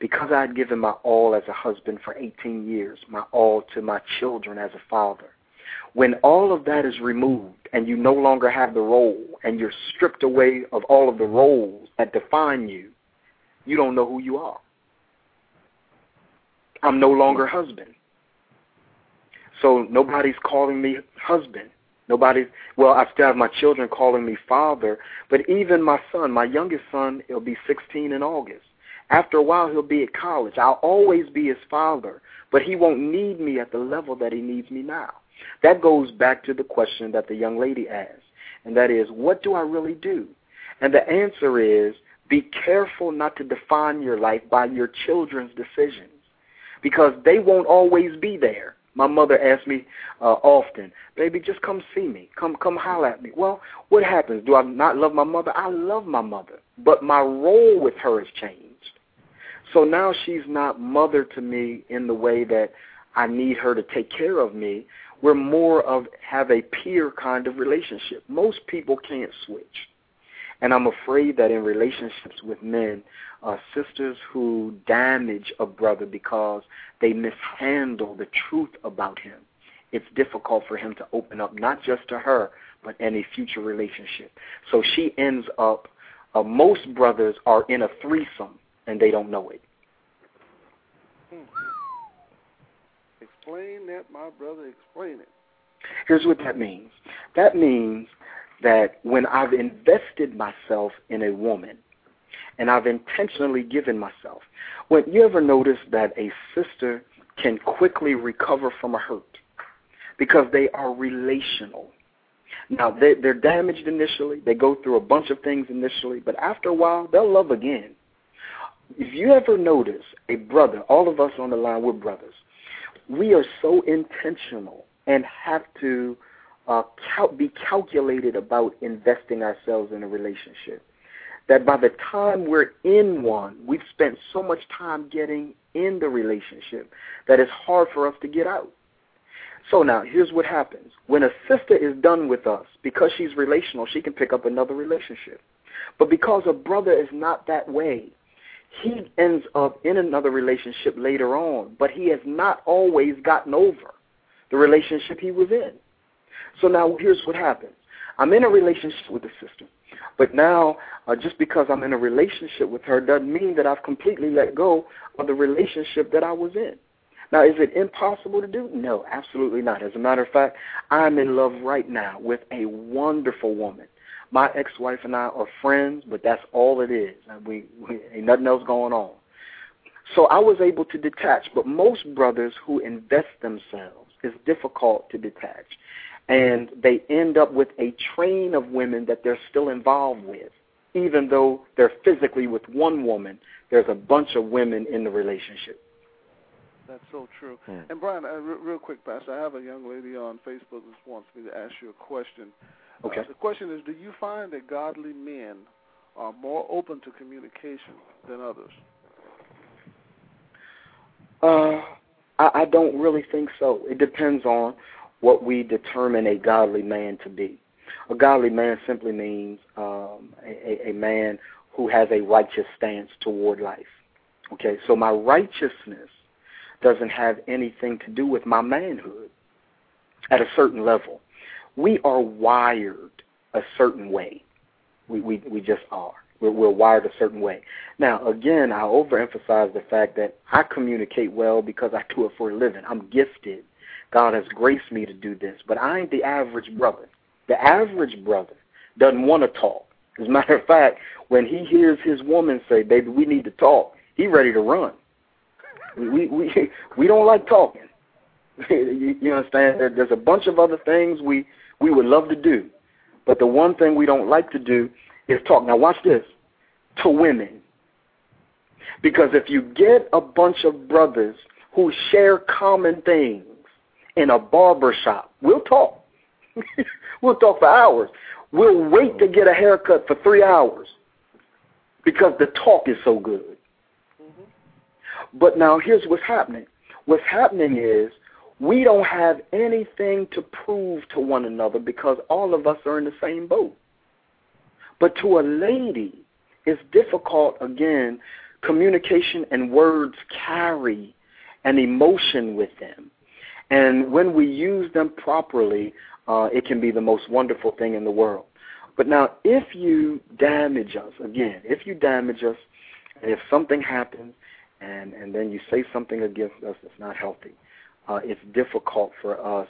because I had given my all as a husband for 18 years, my all to my children as a father, when all of that is removed and you no longer have the role and you're stripped away of all of the roles that define you, you don't know who you are. I'm no longer husband. So nobody's calling me husband. Nobody's, well, I still have my children calling me father, but even my son, my youngest son, he'll be 16 in August. After a while, he'll be at college. I'll always be his father, but he won't need me at the level that he needs me now. That goes back to the question that the young lady asked, and that is, what do I really do? And the answer is, be careful not to define your life by your children's decisions because they won't always be there. My mother asks me uh, often, "Baby, just come see me. Come, come holler at me." Well, what happens? Do I not love my mother? I love my mother, but my role with her has changed. So now she's not mother to me in the way that I need her to take care of me. We're more of have a peer kind of relationship. Most people can't switch. And I'm afraid that in relationships with men, uh, sisters who damage a brother because they mishandle the truth about him, it's difficult for him to open up, not just to her, but any future relationship. So she ends up, uh, most brothers are in a threesome and they don't know it. Hmm. Explain that, my brother. Explain it. Here's what that means. That means that when I've invested myself in a woman and I've intentionally given myself, when you ever notice that a sister can quickly recover from a hurt because they are relational. Now they, they're damaged initially. They go through a bunch of things initially, but after a while they'll love again. If you ever notice a brother, all of us on the line, we're brothers. We are so intentional and have to uh, cal- be calculated about investing ourselves in a relationship. That by the time we're in one, we've spent so much time getting in the relationship that it's hard for us to get out. So now, here's what happens. When a sister is done with us, because she's relational, she can pick up another relationship. But because a brother is not that way, he ends up in another relationship later on, but he has not always gotten over the relationship he was in. So now here's what happens. I'm in a relationship with a sister, but now uh, just because I'm in a relationship with her doesn't mean that I've completely let go of the relationship that I was in. Now, is it impossible to do? No, absolutely not. As a matter of fact, I'm in love right now with a wonderful woman. My ex-wife and I are friends, but that's all it is. We, we ain't nothing else going on. So I was able to detach, but most brothers who invest themselves, it's difficult to detach and they end up with a train of women that they're still involved with. Even though they're physically with one woman, there's a bunch of women in the relationship. That's so true. Hmm. And Brian, uh, real, real quick, Pastor, I have a young lady on Facebook who wants me to ask you a question. Okay. Uh, the question is, do you find that godly men are more open to communication than others? Uh, I, I don't really think so. It depends on what we determine a godly man to be. A godly man simply means um, a, a man who has a righteous stance toward life. Okay, so my righteousness doesn't have anything to do with my manhood at a certain level. We are wired a certain way. We, we, we just are. We're, we're wired a certain way. Now, again, I overemphasize the fact that I communicate well because I do it for a living. I'm gifted God has graced me to do this, but I ain't the average brother. The average brother doesn't want to talk. As a matter of fact, when he hears his woman say, "Baby, we need to talk," he ready to run. We we we don't like talking. you, you understand? There's a bunch of other things we we would love to do, But the one thing we don't like to do is talk. Now watch this. To women. Because if you get a bunch of brothers who share common things in a barber shop, we'll talk. we'll talk for hours. We'll wait to get a haircut for three hours because the talk is so good. Mm-hmm. But now here's what's happening. What's happening is we don't have anything to prove to one another because all of us are in the same boat. But to a lady, it's difficult, again, communication and words carry an emotion with them. And when we use them properly, uh, it can be the most wonderful thing in the world. But now, if you damage us, again, if you damage us, and if something happens, and, and then you say something against us that's not healthy, uh, it's difficult for us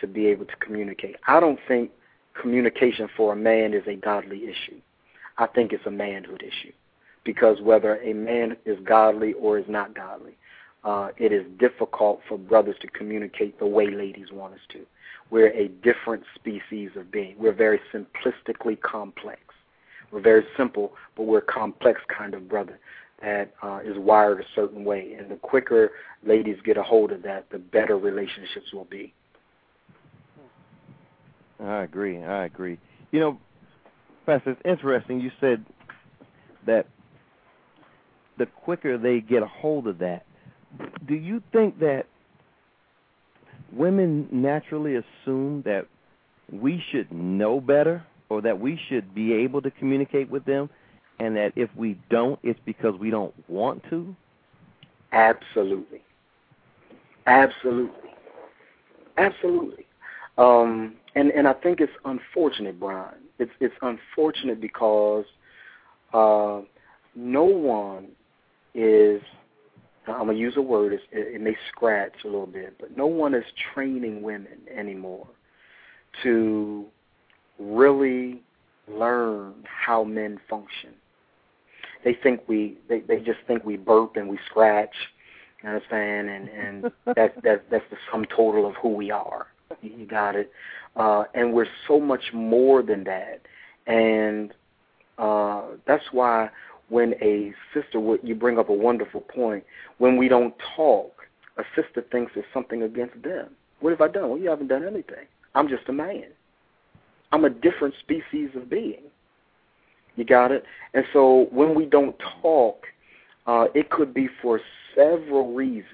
to be able to communicate. I don't think communication for a man is a godly issue. I think it's a manhood issue because whether a man is godly or is not godly, uh, it is difficult for brothers to communicate the way ladies want us to. We're a different species of being. We're very simplistically complex. We're very simple, but we're a complex kind of brother that uh, is wired a certain way. And the quicker ladies get a hold of that, the better relationships will be. I agree. I agree. You know, Pastor, it's interesting. You said that the quicker they get a hold of that, do you think that women naturally assume that we should know better or that we should be able to communicate with them and that if we don't, it's because we don't want to? Absolutely. Absolutely. Absolutely. Um, and, and I think it's unfortunate, Brian. It's, it's unfortunate because uh, no one is, I'm going to use a word, it, it may scratch a little bit, but no one is training women anymore to really learn how men function they think we they they just think we burp and we scratch. You understand? And and that's that's that's the sum total of who we are. You got it. Uh, and we're so much more than that. And uh, that's why when a sister, would you bring up a wonderful point. When we don't talk, a sister thinks it's something against them. What have I done? Well, you haven't done anything. I'm just a man. I'm a different species of being. You got it? And so when we don't talk, uh, it could be for several reasons.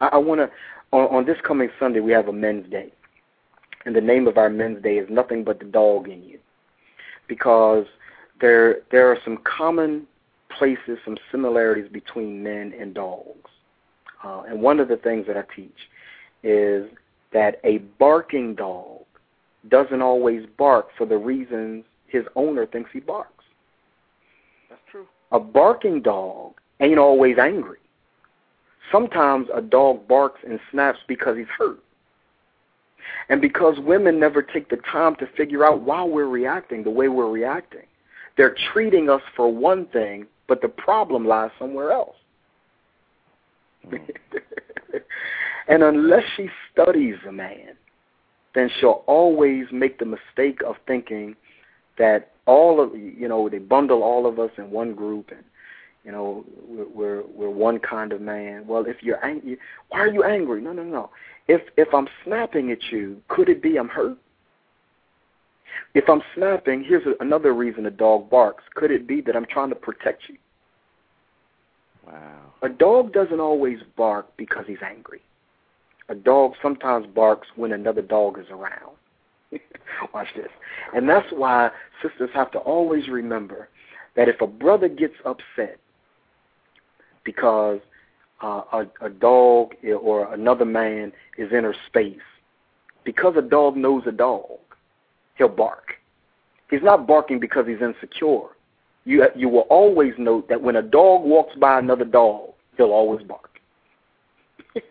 I, I want to, on, on this coming Sunday, we have a Men's Day. And the name of our Men's Day is Nothing But the Dog in You. Because there, there are some common places, some similarities between men and dogs. Uh, and one of the things that I teach is that a barking dog doesn't always bark for the reasons his owner thinks he barks. That's true. A barking dog ain't always angry. Sometimes a dog barks and snaps because he's hurt. And because women never take the time to figure out why we're reacting the way we're reacting, they're treating us for one thing, but the problem lies somewhere else. Mm. and unless she studies a man, then she'll always make the mistake of thinking that all of you know they bundle all of us in one group and you know we're we're, we're one kind of man well if you're angry why are you angry no no no if if i'm snapping at you could it be i'm hurt if i'm snapping here's another reason a dog barks. Could it be that i'm trying to protect you? Wow. A dog doesn't always bark because he's angry. A dog sometimes barks when another dog is around. Watch this. And that's why sisters have to always remember that if a brother gets upset because uh, a, a dog or another man is in her space, because a dog knows a dog, he'll bark. He's not barking because he's insecure. You you will always note that when a dog walks by another dog, he'll always bark.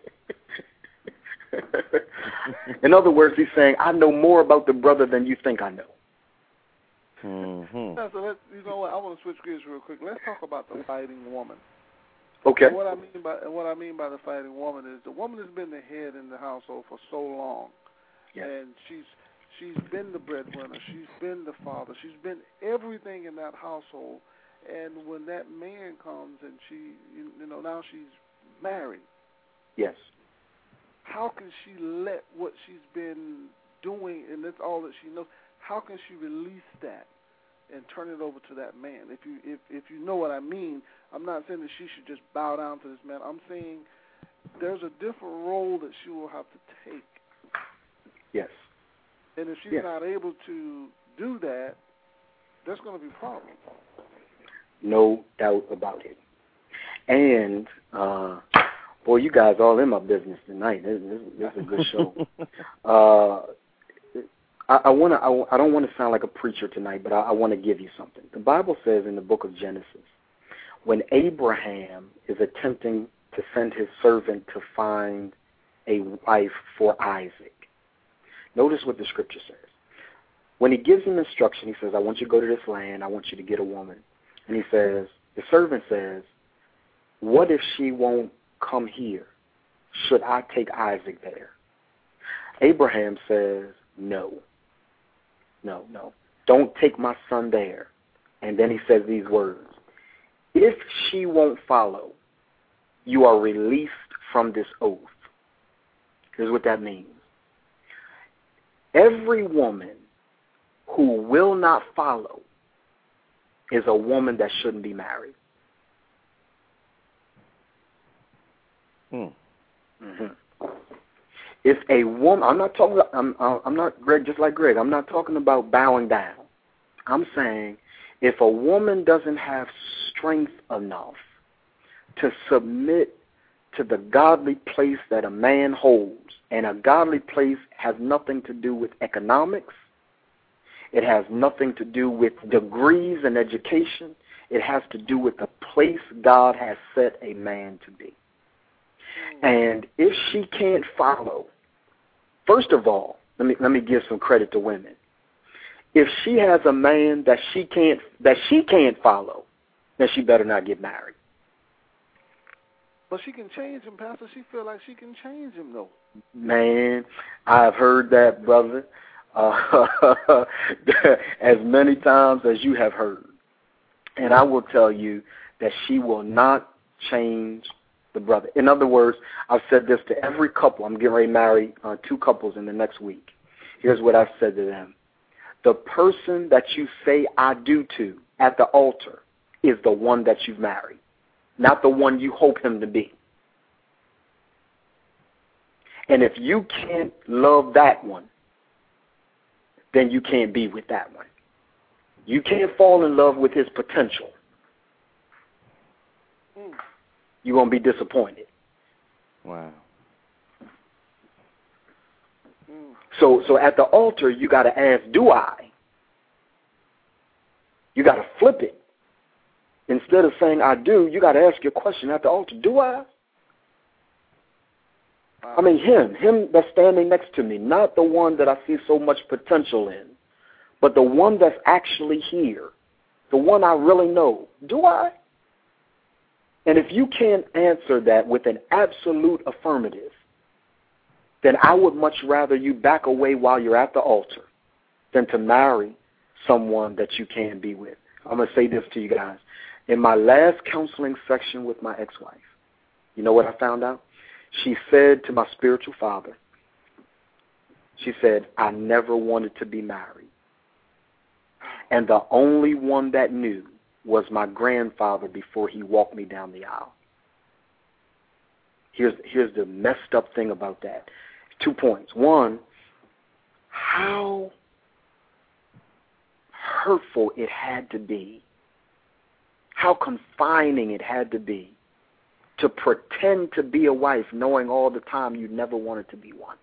In other words, he's saying, I know more about the brother than you think I know. Mm-hmm. Yeah, so let's, you know what? I want to switch gears real quick. Let's talk about the fighting woman. Okay. And what I mean by and what I mean by the fighting woman is the woman has been the head in the household for so long, yeah. and she's She's been the breadwinner. She's been the father. She's been everything in that household. And when that man comes and she, you know, now she's married. Yes. How can she let what she's been doing and that's all that she knows? How can she release that and turn it over to that man? If you if if you know what I mean, I'm not saying that she should just bow down to this man. I'm saying there's a different role that she will have to take. Yes. And if she's yes. not able to do that, there's going to be problems. No doubt about it. And uh boy, you guys all in my business tonight. This, this, this is a good show. uh I, I want to. I, I don't want to sound like a preacher tonight, but I, I want to give you something. The Bible says in the book of Genesis, when Abraham is attempting to send his servant to find a wife for Isaac, notice what the scripture says. When he gives him instruction, he says, "I want you to go to this land. I want you to get a woman." And he says, the servant says, "What if she won't come here? Should I take Isaac there?" Abraham says, "No." no, no. Don't take my son there. And then he says these words If she won't follow, you are released from this oath. Here's what that means every woman who will not follow is a woman that shouldn't be married. Hmm. Mm-hmm. If a woman, I'm not talking, I'm, I'm not Greg, just like Greg. I'm not talking about bowing down. I'm saying if a woman doesn't have strength enough to submit to the godly place that a man holds, and a godly place has nothing to do with economics, it has nothing to do with degrees and education, it has to do with the place God has set a man to be. And if she can't follow First of all, let me let me give some credit to women. If she has a man that she can't that she can't follow, then she better not get married. But she can change him, Pastor. She feel like she can change him, though. Man, I've heard that, brother, uh, as many times as you have heard. And I will tell you that she will not change the brother. In other words, I've said this to every couple. I'm getting ready to marry uh, two couples in the next week. Here's what I've said to them. The person that you say I do to at the altar is the one that you've married, not the one you hope him to be. And if you can't love that one, then you can't be with that one. You can't fall in love with his potential. Mm you're going to be disappointed. Wow. So, so at the altar, you got to ask, do I? You got to flip it. Instead of saying I do, you got to ask your question at the altar, do I? I mean, him, him that's standing next to me, not the one that I see so much potential in, but the one that's actually here, the one I really know. Do I? And if you can't answer that with an absolute affirmative, then I would much rather you back away while you're at the altar than to marry someone that you can't be with. I'm going to say this to you guys. In my last counseling section with my ex wife, you know what I found out? She said to my spiritual father, she said, I never wanted to be married. And the only one that knew was my grandfather before he walked me down the aisle. Here's here's the messed up thing about that. Two points. One, how hurtful it had to be, how confining it had to be to pretend to be a wife knowing all the time you never wanted to be one.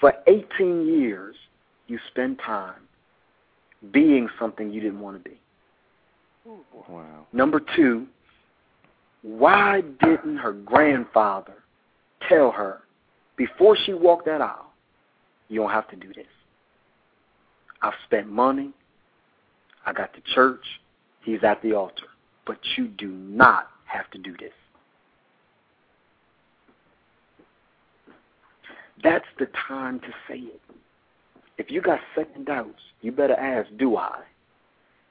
For 18 years, you spend time being something you didn't want to be. Wow. Number two, why didn't her grandfather tell her before she walked that aisle, you don't have to do this? I've spent money. I got to church. He's at the altar. But you do not have to do this. That's the time to say it. If you got second doubts, you better ask, do I?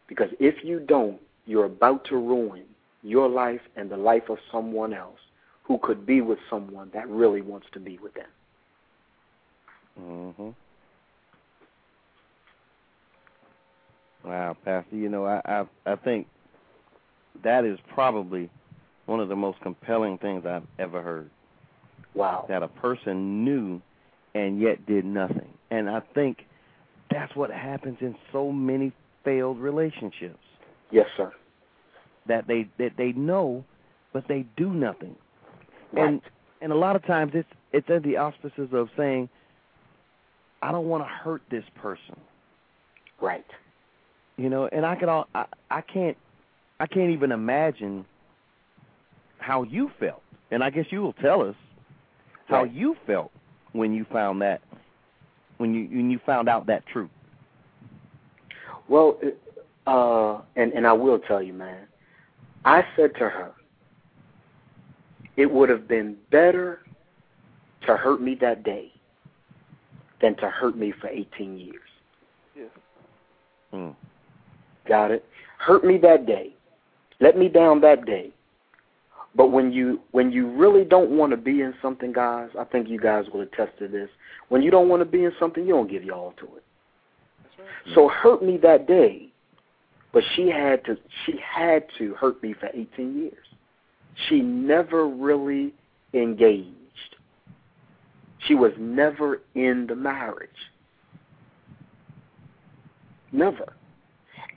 Because if you don't, you're about to ruin your life and the life of someone else who could be with someone that really wants to be with them. Mhm. Wow, Pastor, you know, I, I I think that is probably one of the most compelling things I've ever heard. Wow. That a person knew and yet did nothing. And I think that's what happens in so many failed relationships. Yes, sir. That they that they know but they do nothing. Right. And and a lot of times it's it's in the auspices of saying I don't want to hurt this person. Right. You know, and I can all I, I can't I can't even imagine how you felt. And I guess you will tell us how Right. you felt when you found that when you when you found out that truth. Well, uh, and and I will tell you, man. I said to her, it would have been better to hurt me that day than to hurt me for 18 years. Yes. Mm. Got it? Hurt me that day. Let me down that day. But when you when you really don't want to be in something, guys, I think you guys will attest to this. When you don't want to be in something, you don't give your all to it. Right. So hurt me that day, but she had to she had to hurt me for 18 years. She never really engaged. She was never in the marriage. Never.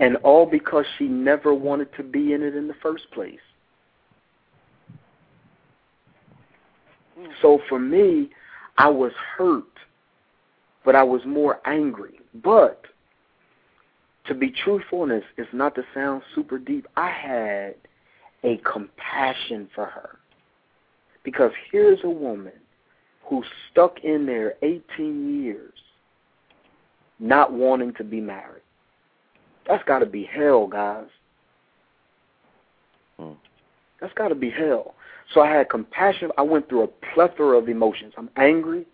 And all because she never wanted to be in it in the first place. So for me, I was hurt, but I was more angry. But to be truthful, and it's, not to sound super deep, I had a compassion for her. Because here's a woman who's stuck in there 18 years not wanting to be married. That's got to be hell, guys. Hmm. That's got to be hell. So I had compassion. I went through a plethora of emotions. I'm angry.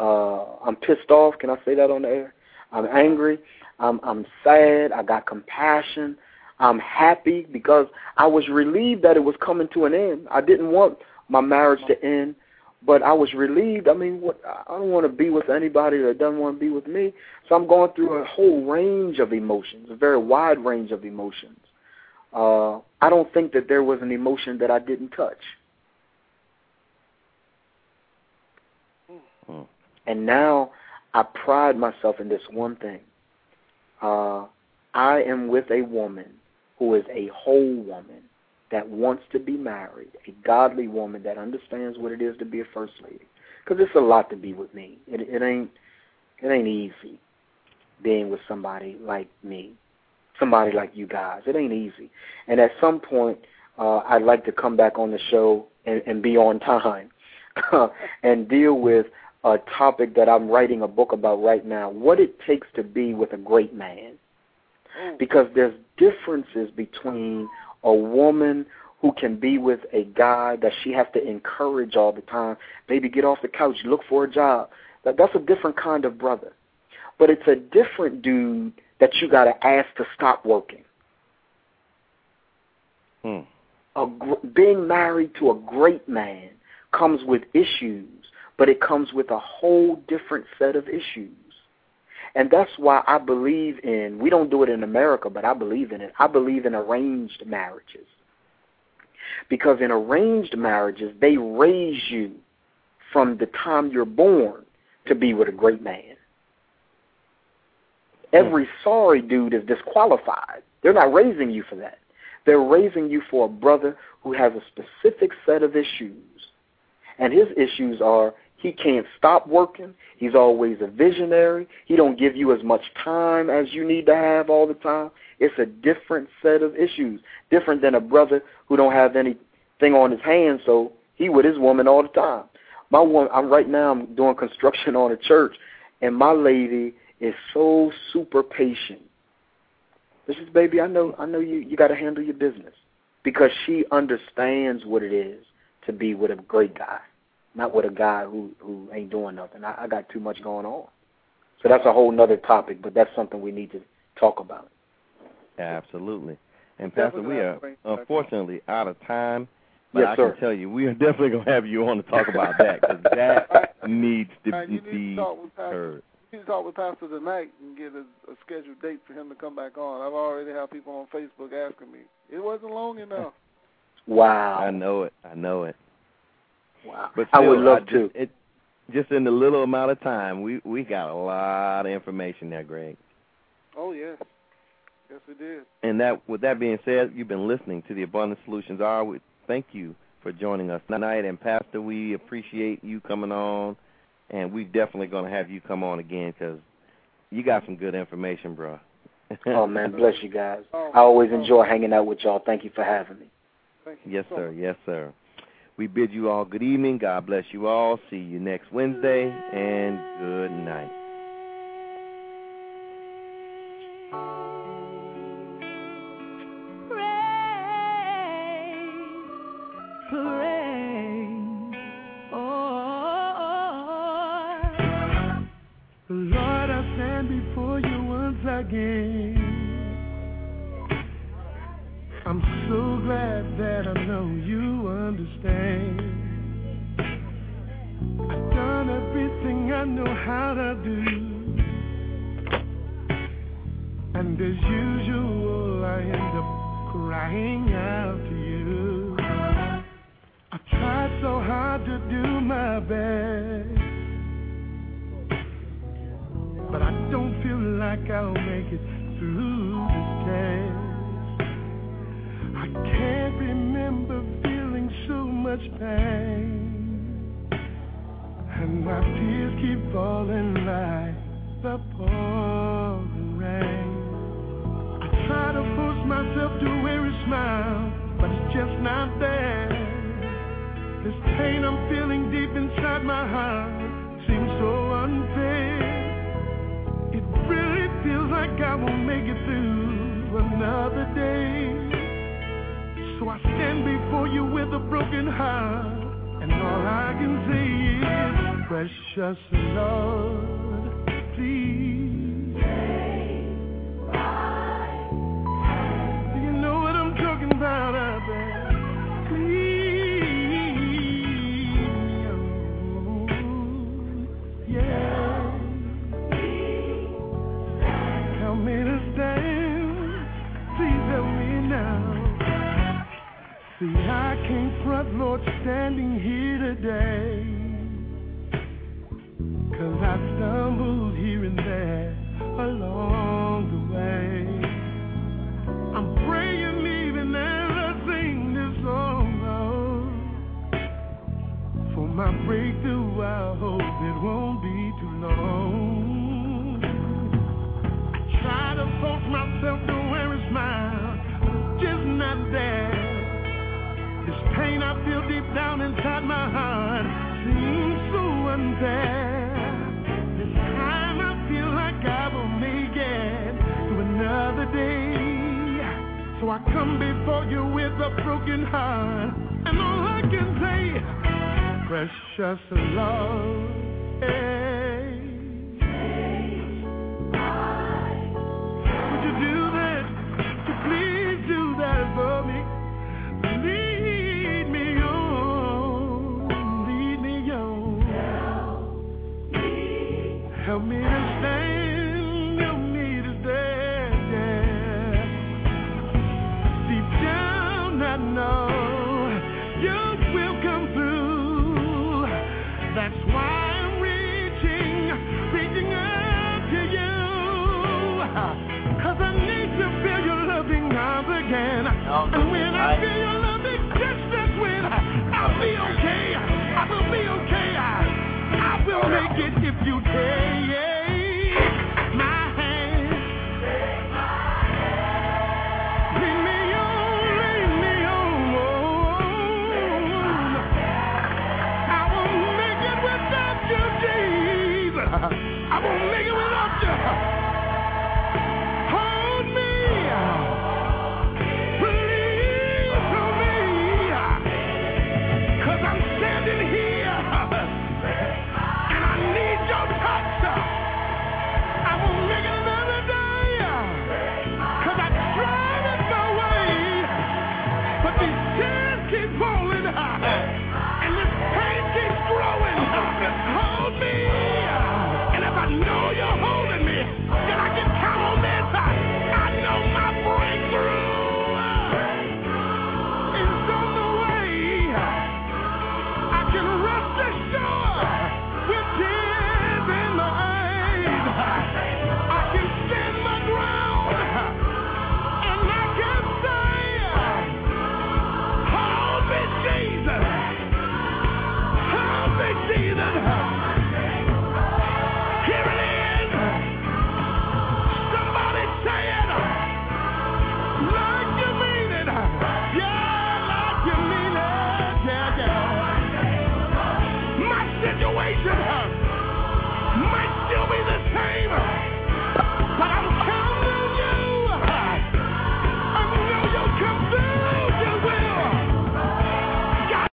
Uh, I'm pissed off. Can I say that on the air? I'm angry. I'm I'm sad. I got compassion. I'm happy because I was relieved that it was coming to an end. I didn't want my marriage to end, but I was relieved. I mean, what I don't want to be with anybody that doesn't want to be with me. So I'm going through a whole range of emotions, a very wide range of emotions. Uh, I don't think that there was an emotion that I didn't touch. Hmm. And now I pride myself in this one thing. Uh, I am with a woman who is a whole woman that wants to be married, a godly woman that understands what it is to be a first lady. Because it's a lot to be with me. It, it ain't it ain't easy being with somebody like me, somebody like you guys. It ain't easy. And at some point, uh, I'd like to come back on the show and, and be on time and deal with a topic that I'm writing a book about right now, what it takes to be with a great man. Because there's differences between a woman who can be with a guy that she has to encourage all the time. Baby, get off the couch, look for a job. That, that's a different kind of brother. But it's a different dude that you got to ask to stop working. Hmm. A gr- being married to a great man comes with issues, but it comes with a whole different set of issues. And that's why I believe in, we don't do it in America, but I believe in it. I believe in arranged marriages. Because in arranged marriages, they raise you from the time you're born to be with a great man. Hmm. Every sorry dude is disqualified. They're not raising you for that. They're raising you for a brother who has a specific set of issues. And his issues are he can't stop working. He's always a visionary. He don't give you as much time as you need to have all the time. It's a different set of issues, different than a brother who don't have anything on his hands, so he with his woman all the time. My one, I'm right now. I'm doing construction on a church, and my lady is so super patient. This is, baby, I know, I know you. You got to handle your business because she understands what it is to be with a great guy not with a guy who who ain't doing nothing. I, I got too much going on. So that's a whole nother topic, but that's something we need to talk about. Absolutely. And Pastor, we are unfortunately out of time. But yes, I sir. can tell you, we are definitely going to have you on to talk about that because that needs to Man, you need be to with Pastor. heard. You need to talk with Pastor tonight and get a, a scheduled date for him to come back on. I've already had people on Facebook asking me. It wasn't long enough. Wow. I know it. I know it. Wow. But I would still, love just, to. It, just in the little amount of time, we we got a lot of information there, Greg. Oh yes, yes we did. And that, with that being said, you've been listening to the Abundant Solutions Hour. We thank you for joining us tonight, and Pastor, we appreciate you coming on, and we're definitely going to have you come on again because you got some good information, bro. Oh man, bless you guys. Oh, I always enjoy hanging out with y'all. Thank you for having me. Thank you Yes, so sir. much. Yes, sir. We bid you all good evening. God bless you all. See you next Wednesday, and good night. I'm so glad I've done everything I know how to do. And as usual, I end up crying out to you. I tried so hard to do my best. But I don't feel like I'll make it through this test. I can't remember so much pain. And my tears keep falling like the pouring rain. I try to force myself to wear a smile, but it's just not there. This pain I'm feeling deep inside my heart seems so unfair. It really feels like I won't make it through another day. Stand before you with a broken heart, and all I can say is, precious Lord, please. Do you know what I'm talking about can't Lord, standing here today. Cause I stumbled here and there along the way. I'm praying I sing this song, For my breakthrough, I hope it won't be too long. I Try to force myself to feel deep down inside my heart seems so unfair. This time I feel like I will make it to another day. So I come before you with a broken heart, and all I can say, precious Lord. Hey. Would you do